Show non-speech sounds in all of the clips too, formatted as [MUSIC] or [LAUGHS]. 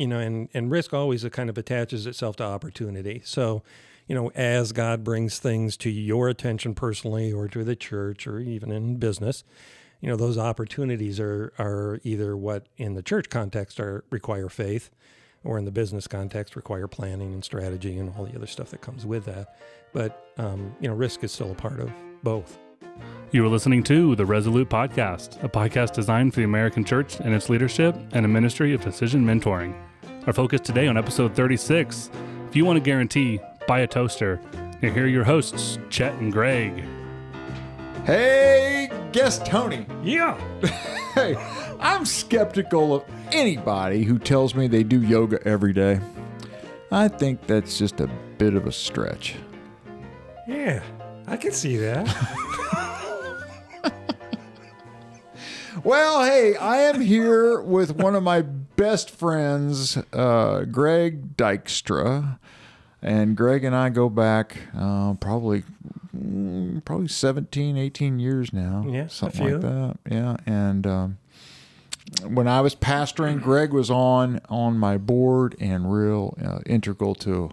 you know, and and risk always kind of attaches itself to opportunity. So, you know, as God brings things to your attention personally, or to the church, or even in business, you know, those opportunities are are either what in the church context are require faith, or in the business context require planning and strategy and all the other stuff that comes with that. But um, you know, risk is still a part of both. You are listening to the Resolute Podcast, a podcast designed for the American church and its leadership and a ministry of decision mentoring. Our focus today on episode 36 if you want to guarantee, buy a toaster. And here are your hosts, Chet and Greg. Hey, guest Tony. Yeah. [LAUGHS] Hey, I'm skeptical of anybody who tells me they do yoga every day. I think that's just a bit of a stretch. Yeah. I can see that. [LAUGHS] [LAUGHS] Well, hey, I am here with one of my best friends, uh, Greg Dykstra. And Greg and I go back uh, probably mm, probably 17, 18 years now. Yeah, something like that. Yeah. And um, when I was pastoring, Greg was on on my board and real uh, integral to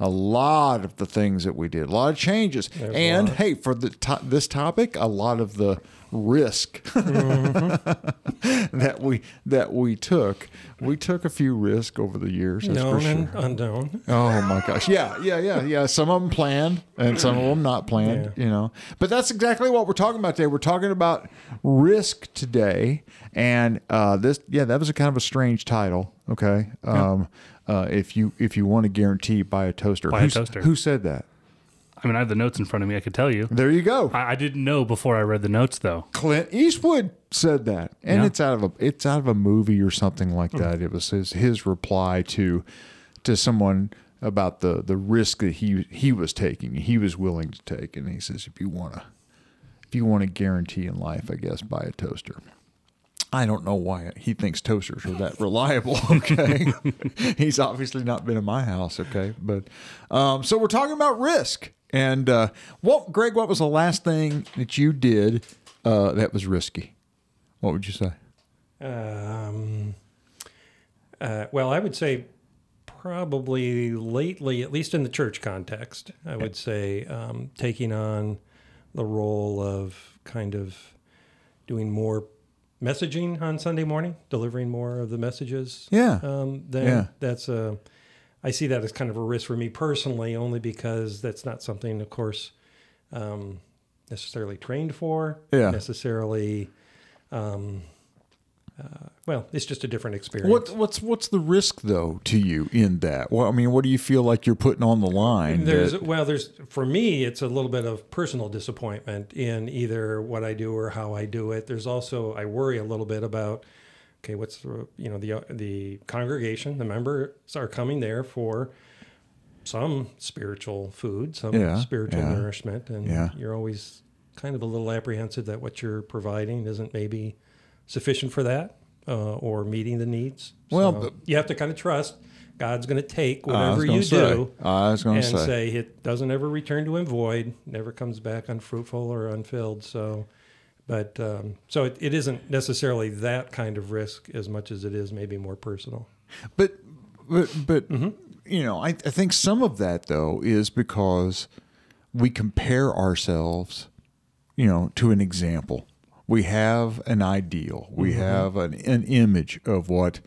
a lot of the things that we did, a lot of changes. There's and hey, for the to- this topic, a lot of the risk [LAUGHS] that we that we took. We took a few risks over the years. That's Known for and sure. unknown. Oh my gosh! Yeah, yeah, yeah, yeah. Some of them planned, and some of them not planned. You know, but that's exactly what we're talking about today. We're talking about risk today, and uh, this, yeah, that was a kind of a strange title. Okay, um, uh, if you if you want to guarantee, buy a toaster. Buy a toaster. Who said that? I mean, I have the notes in front of me. I could tell you. There you go. I, I didn't know before I read the notes, though. Clint Eastwood said that, and Yeah. it's out of a it's out of a movie or something like that. It was his his reply to to someone about the the risk that he he was taking, he was willing to take, and he says, if you want to if you want to guarantee in life, I guess buy a toaster. I don't know why he thinks toasters are that reliable. [LAUGHS] Okay, he's obviously not been in my house. Okay, but um, so we're talking about risk. And uh, what, Greg? What was the last thing that you did uh, that was risky? What would you say? Um, uh, well, I would say probably lately, at least in the church context, I would say um, taking on the role of kind of doing more messaging on Sunday morning, delivering more of the messages. Yeah. Um, then Yeah. that's a, I see that as kind of a risk for me personally, only because that's not something, of course, um, necessarily trained for. Yeah. Necessarily. Um, uh, well, it's just a different experience. What what's what's the risk though to you in that? Well, I mean, what do you feel like you're putting on the line? There's that- well, there's for me, it's a little bit of personal disappointment in either what I do or how I do it. There's also I worry a little bit about okay, what's the you know the the congregation, the members are coming there for some spiritual food, some Yeah, spiritual yeah, nourishment, and yeah. you're always kind of a little apprehensive that what you're providing isn't maybe sufficient for that uh, or meeting the needs. Well, So you have to kind of trust God's going to take whatever you say. do I was going and to say. say it doesn't ever return to him void, never comes back unfruitful or unfilled. So, but um, so it, it isn't necessarily that kind of risk as much as it is maybe more personal. But but but Mm-hmm. you know, I, I think some of that though is because we compare ourselves, you know, to an example. We have an ideal. We Mm-hmm. have an, an image of what,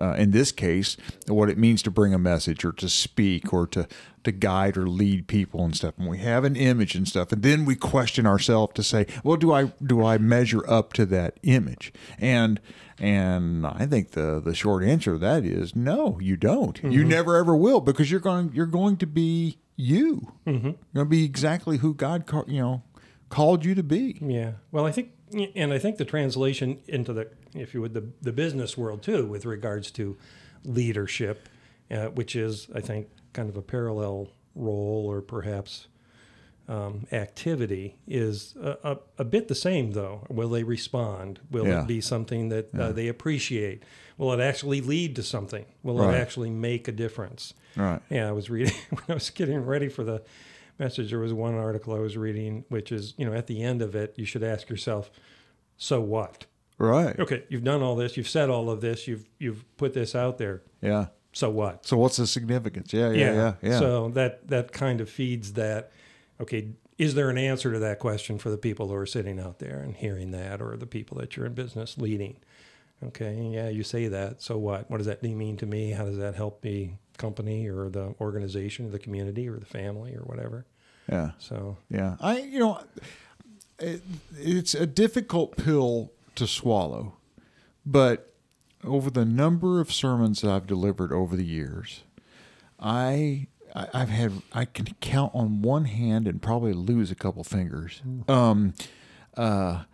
uh, in this case, what it means to bring a message or to speak or to to guide or lead people and stuff. And we have an image and stuff, and then we question ourselves to say, well, do I do I measure up to that image? And and I think the the short answer to that is no, you don't. You never ever will because you're going you're going to be you. You're going to be exactly who God you know called you to be. Yeah. Well, I think, and I think the translation into the, if you would, the, the business world too, with regards to leadership, uh, which is, I think, kind of a parallel role or perhaps um, activity, is a, a, a bit the same though. Will they respond? Will Yeah. it be something that uh, they appreciate? Will it actually lead to something? Will Right. it actually make a difference? Right. Yeah, I was reading [LAUGHS] when I was getting ready for the message. There was one article I was reading, which is, you know, at the end of it, you should ask yourself, so what? Right. Okay, you've done all this, you've said all of this, you've you've put this out there. Yeah. So what? So what's the significance? Yeah, yeah, yeah, yeah. So that that kind of feeds that. Okay, is there an answer to that question for the people who are sitting out there and hearing that, or the people that you're in business leading? Okay, yeah, you say that. So what? What does that mean to me? How does that help the company or the organization, or the community, or the family, or whatever? yeah. So Yeah, I you know, it, it's a difficult pill to swallow, but over the number of sermons that I've delivered over the years, I I- I've had I can count on one hand and probably lose a couple fingers. Um, uh,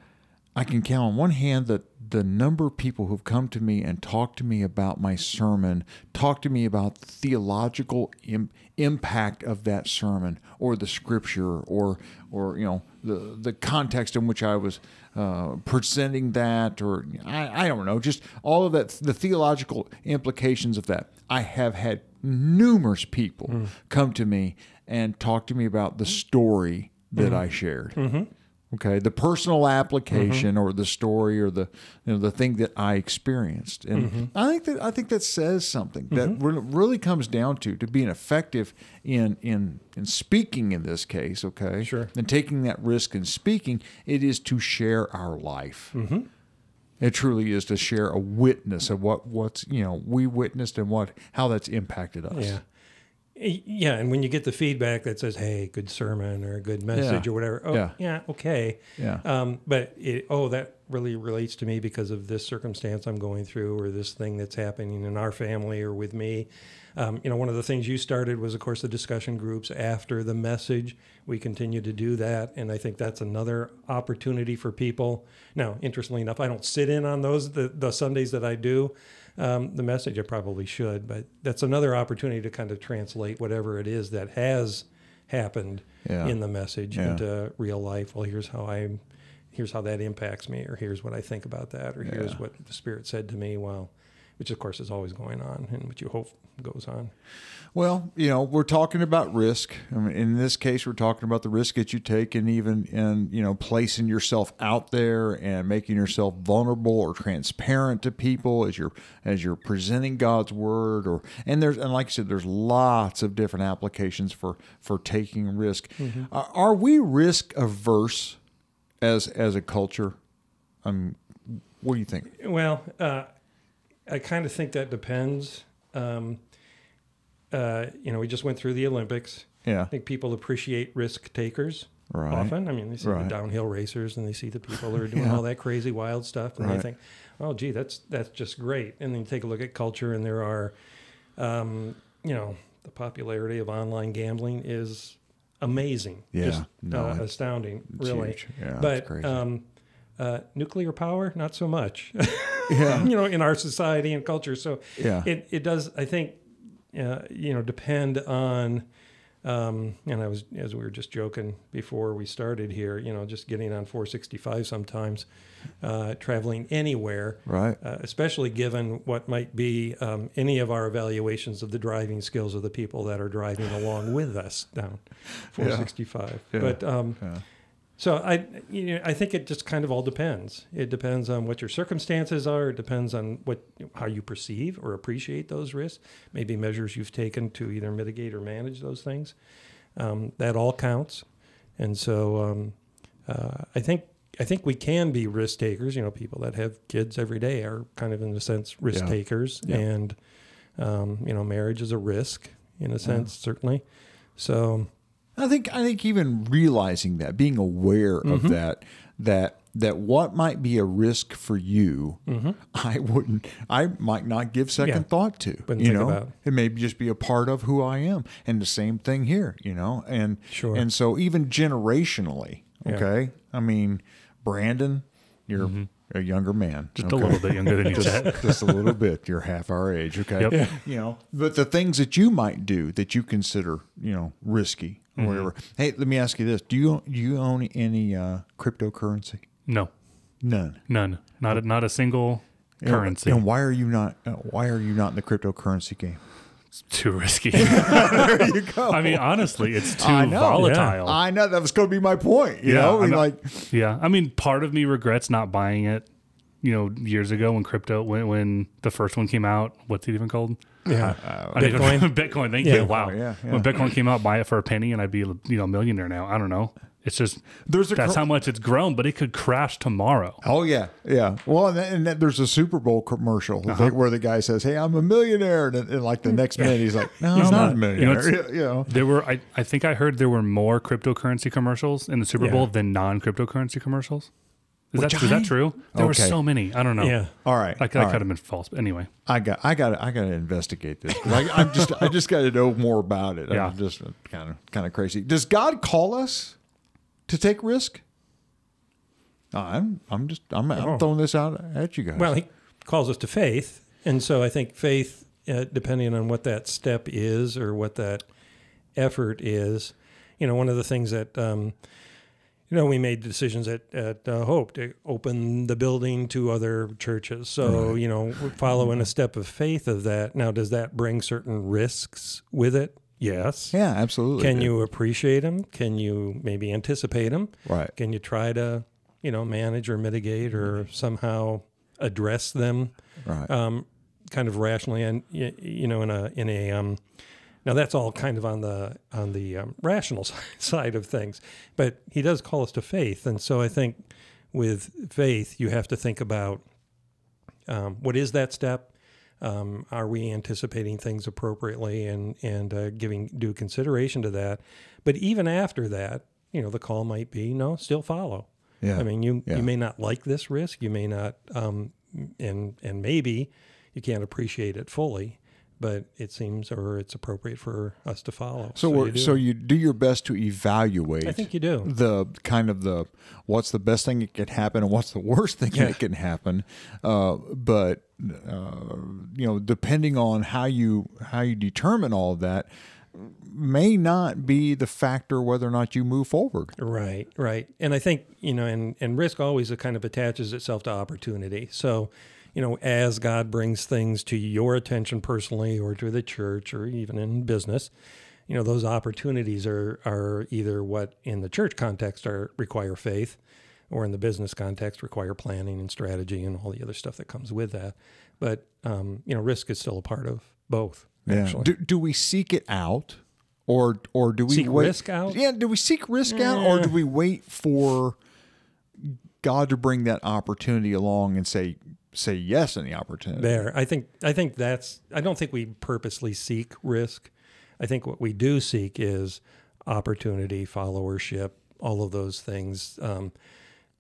I can count on one hand that the number of people who've come to me and talked to me about my sermon, talked to me about the theological Im- impact of that sermon or the scripture or or you know the the context in which I was uh, presenting that or I, I don't know just all of that the theological implications of that. I have had numerous people mm. come to me and talk to me about the story that mm-hmm. I shared. Mm-hmm. Okay, the personal application mm-hmm. or the story or the you know the thing that I experienced, and mm-hmm. I think that I think that says something that mm-hmm. re- really comes down to to being effective in in in speaking in this case. Okay, Sure. and taking that risk in speaking, it is to share our life. It truly is to share a witness of what what's you know we witnessed and what how that's impacted us. Yeah. Yeah, and when you get the feedback that says, "Hey, good sermon" or "a good message" Yeah. or whatever, oh, Yeah. yeah, okay. Yeah. Um, but it, oh, that really relates to me because of this circumstance I'm going through, or this thing that's happening in our family or with me. Um, you know, one of the things you started was, of course, the discussion groups after the message. We continue to do that, and I think that's another opportunity for people. Now, interestingly enough, I don't sit in on those the, the Sundays that I do um, the message. I probably should, but that's another opportunity to kind of translate whatever it is that has happened Yeah. in the message Yeah. into real life. Well, here's how I, here's how that impacts me, or here's what I think about that, or here's Yeah. what the Spirit said to me. Well, which of course is always going on, and which you hope goes on. Well, you know, we're talking about risk. I mean, in this case, we're talking about the risk that you take, and even in you know placing yourself out there and making yourself vulnerable or transparent to people as you're as you're presenting God's word. Or and there's and like I said, there's lots of different applications for for taking risk. Mm-hmm. Are, are we risk averse as as a culture? Um, what do you think? Well, uh, I kind of think that depends. Um, uh, you know, we just went through the Olympics. Yeah, I think people appreciate risk takers Right. often. I mean, they see Right. the downhill racers and they see the people who are doing [LAUGHS] Yeah. all that crazy wild stuff, and Right. they think, "Oh, gee, that's that's just great." And then you take a look at culture, and there are, um, you know, the popularity of online gambling is amazing, Yeah. just No, uh, astounding, really. huge. Yeah, but um, uh, nuclear power, not so much. [LAUGHS] Yeah. you know, in our society and culture. So Yeah. it it does. I think uh, you know depend on. Um, and I was, as we were just joking before we started here, you know, just getting on 465 sometimes, uh, traveling anywhere, Right. uh, especially given what might be um, any of our evaluations of the driving skills of the people that are driving along with us down [LAUGHS] 465. Yeah. But um, Yeah. So I, you know, I think it just kind of all depends. It depends on what your circumstances are. It depends on what how you perceive or appreciate those risks. Maybe measures you've taken to either mitigate or manage those things. Um, that all counts. And so um, uh, I think I think we can be risk takers. You know, people that have kids every day are kind of in a sense risk Yeah. takers, Yeah. and um, you know, marriage is a risk in a sense, certainly. So I think I think even realizing that, being aware of Mm-hmm. that, that that what might be a risk for you, I wouldn't, I might not give second Mm-hmm. Yeah. thought to. Wouldn't you know, about. it may just be a part of who I am, and the same thing here. You know, and Sure. and so even generationally, Yeah. okay. I mean, Brandon, you're a younger man, Mm-hmm. Just okay? a little bit younger than you, Chet. [LAUGHS] just, just a little bit. You're half our age, okay? Yep. Yeah. You know, but the things that you might do that you consider, you know, risky or whatever. Hey, let me ask you this: Do you do you own any uh, cryptocurrency? No, None. none. Not a, not a single And- currency. And why are you not? Uh, why are you not in the cryptocurrency game? It's too risky. [LAUGHS] there you [LAUGHS] go. I mean, honestly, it's too I know, volatile. I know that was going to be my point. You Yeah, know, I mean, like, Yeah, I mean, part of me regrets not buying it you know, years ago when crypto when when the first one came out. What's it even called? Yeah. I think- Bitcoin? [LAUGHS] Bitcoin. Thank Yeah. you. Wow. Oh, yeah, yeah. When Bitcoin came out, buy it for a penny, and I'd be you know a millionaire now. I don't know. It's just There's a that's cr- how much it's grown, but it could crash tomorrow. Oh yeah, yeah. Well, and, then, and then there's a Super Bowl commercial Uh-huh. where the guy says, "Hey, I'm a millionaire," and, and like the next minute he's like, [LAUGHS] "No, he's He's not, not. a You know, millionaire." [LAUGHS] You know, There were, I, I think I heard there were more cryptocurrency commercials in the Super Yeah. Bowl than non-cryptocurrency commercials. Is that Which that true? There were so many. I don't know. Yeah. All right, That, that all could right. have been false. But anyway, I got, I got, I got to investigate this. I, I'm just, I just got to know more about it. Yeah. I'm just kind of, kind of crazy. Does God call us to take risk? I'm, I'm just, I'm, I'm Oh. throwing this out at you guys. Well, he calls us to faith, and so I think faith, uh, depending on what that step is or what that effort is, you know, one of the things that, um, you know, we made decisions at at uh, Hope to open the building to other churches. So you know, following a step of faith of that. Now, does that bring certain risks with it? Yes. yeah, absolutely. Can you appreciate them? Can you maybe anticipate them? Right. Can you try to, you know, manage or mitigate or somehow address them, Right. um, kind of rationally and you know in a in a um, now that's all kind of on the on the um, rational [LAUGHS] side of things, but he does call us to faith, and so I think with faith you have to think about um, what is that step. Um, are we anticipating things appropriately and and uh, giving due consideration to that? But even after that, you know, the call might be no, still follow. Yeah. I mean, you Yeah. you may not like this risk, you may not, um, and and maybe you can't appreciate it fully, but it seems or it's appropriate for us to follow. So, we're, you do. so you do your best to evaluate. I think you do. the kind of the what's the best thing that can happen and what's the worst thing Yeah. that can happen. Uh, but uh, you know, depending on how you how you determine all of that, may not be the factor whether or not you move forward. Right, right. And I think, you know, and, and risk always kind of attaches itself to opportunity. So, you know, as God brings things to your attention personally or to the church or even in business, you know, those opportunities are, are either what in the church context are require faith or in the business context require planning and strategy and all the other stuff that comes with that. But, um, you know, risk is still a part of both. Actually. Do, do we seek it out, or or do we Seek wait? risk out? Yeah. Do we seek risk out, or do we wait for God to bring that opportunity along and say say yes in the opportunity? there. I think I think that's I don't think we purposely seek risk. I think what we do seek is opportunity, followership, all of those things um,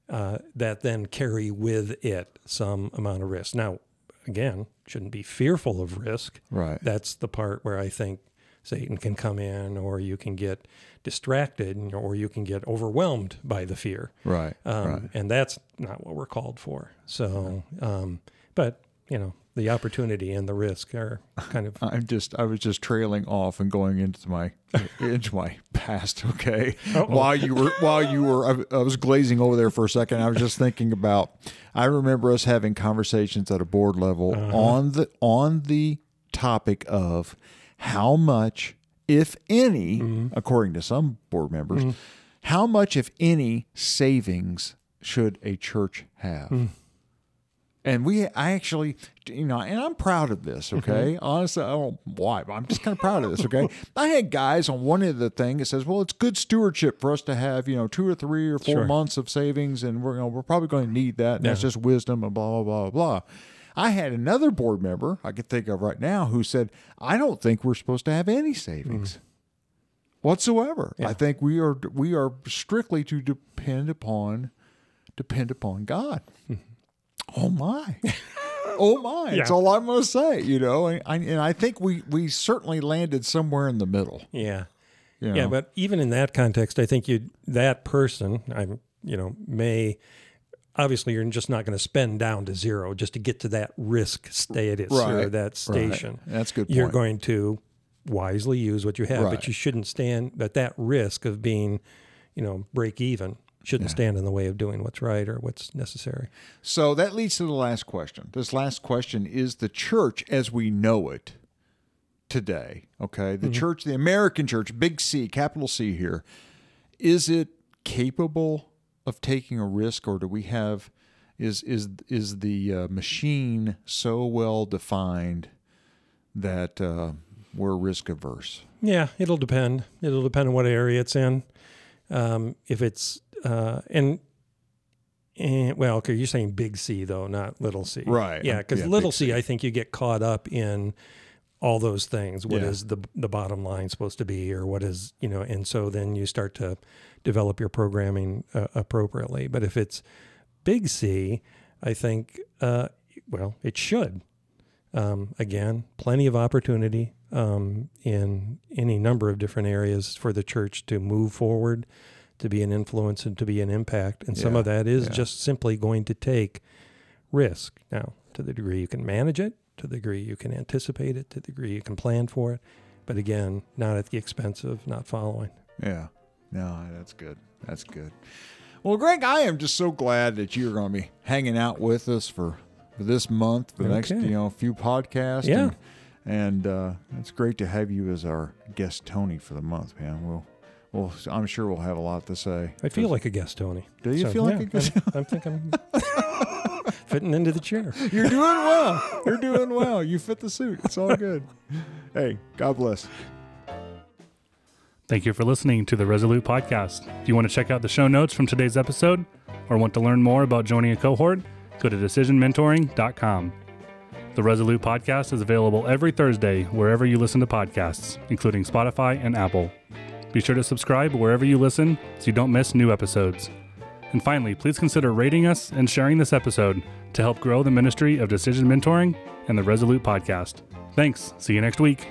uh, that then carry with it some amount of risk. Now, again, shouldn't be fearful of risk. Right. That's the part where I think Satan can come in, or you can get distracted, or you can get overwhelmed by the fear. Right. Um, right. And that's not what we're called for. So, um, but you know, the opportunity and the risk are kind of [LAUGHS] I'm just I was just trailing off and going into my [LAUGHS] into my past. Okay, Uh-oh. while you were while you were I, I was glazing over there for a second. I was just thinking about. I remember us having conversations at a board level Uh-huh. on the on the topic of how much, if any, Mm-hmm. according to some board members, how much, if any, savings should a church have? Mm. And we, I actually, you know, and I'm proud of this, okay? Honestly, I don't know why, but I'm just kind of proud of this, okay? I had guys on one of the thing that says, well, it's good stewardship for us to have, you know, two or three or four Sure. months of savings, and we're, you know, we're probably going to need that, and that's just wisdom and blah, blah, blah, blah. I had another board member I can think of right now who said, I don't think we're supposed to have any savings whatsoever. I think we are we are strictly to depend upon depend upon God. Mm-hmm. Oh my. Oh my! That's all I'm going to say. You know, and I, and I think we we certainly landed somewhere in the middle. yeah, you yeah. But even in that context, I think you that person, I'm you know, may obviously you're just not going to spend down to zero just to get to that risk status or Right, that right. station. That's a good You're going to wisely use what you have, Right. but you shouldn't stand at that risk of being, you know, break even. Shouldn't stand in the way of doing what's right or what's necessary. So that leads to the last question. This last question is the church as we know it today, okay? The mm-hmm. church, the American church, big C, capital C here, is it capable of taking a risk or do we have is is is the uh, machine so well defined that uh, we're risk averse? Yeah, it'll depend. It'll depend on what area it's in. Um, if it's uh, and and well, okay, you're saying big C though, not little C, Right. Yeah, because Yeah, little C, C. I think you get caught up in all those things. What is Yeah. the the bottom line supposed to be, or what is you know? And so then you start to develop your programming uh, appropriately. But if it's big C, I think uh, well, it should. Um, again, plenty of opportunity um, in any number of different areas for the church to move forward, to be an influence, and to be an impact. And some of that is yeah. just simply going to take risk. Now, to the degree you can manage it, to the degree you can anticipate it, to the degree you can plan for it. But again, not at the expense of not following. Yeah. No, that's good. That's good. Well, Greg, I am just so glad that you're going to be hanging out with us for, for this month, for the next you know few podcasts. Yeah. And, and uh, it's great to have you as our guest, Tony, for the month, man. We'll, well, I'm sure we'll have a lot to say. I feel like a guest, Tony. Do you feel like yeah, a guest? I'm, I'm thinking [LAUGHS] fitting into the chair. [LAUGHS] You're doing well. You're doing well. You fit the suit. It's all good. hey, God bless. Thank you for listening to the Resolute Podcast. If you want to check out the show notes from today's episode or want to learn more about joining a cohort, go to decisionmentoring.com. The Resolute Podcast is available every Thursday wherever you listen to podcasts, including Spotify and Apple. Be sure to subscribe wherever you listen so you don't miss new episodes. And finally, please consider rating us and sharing this episode to help grow the ministry of decision mentoring and the Resolute Podcast. Thanks. See you next week.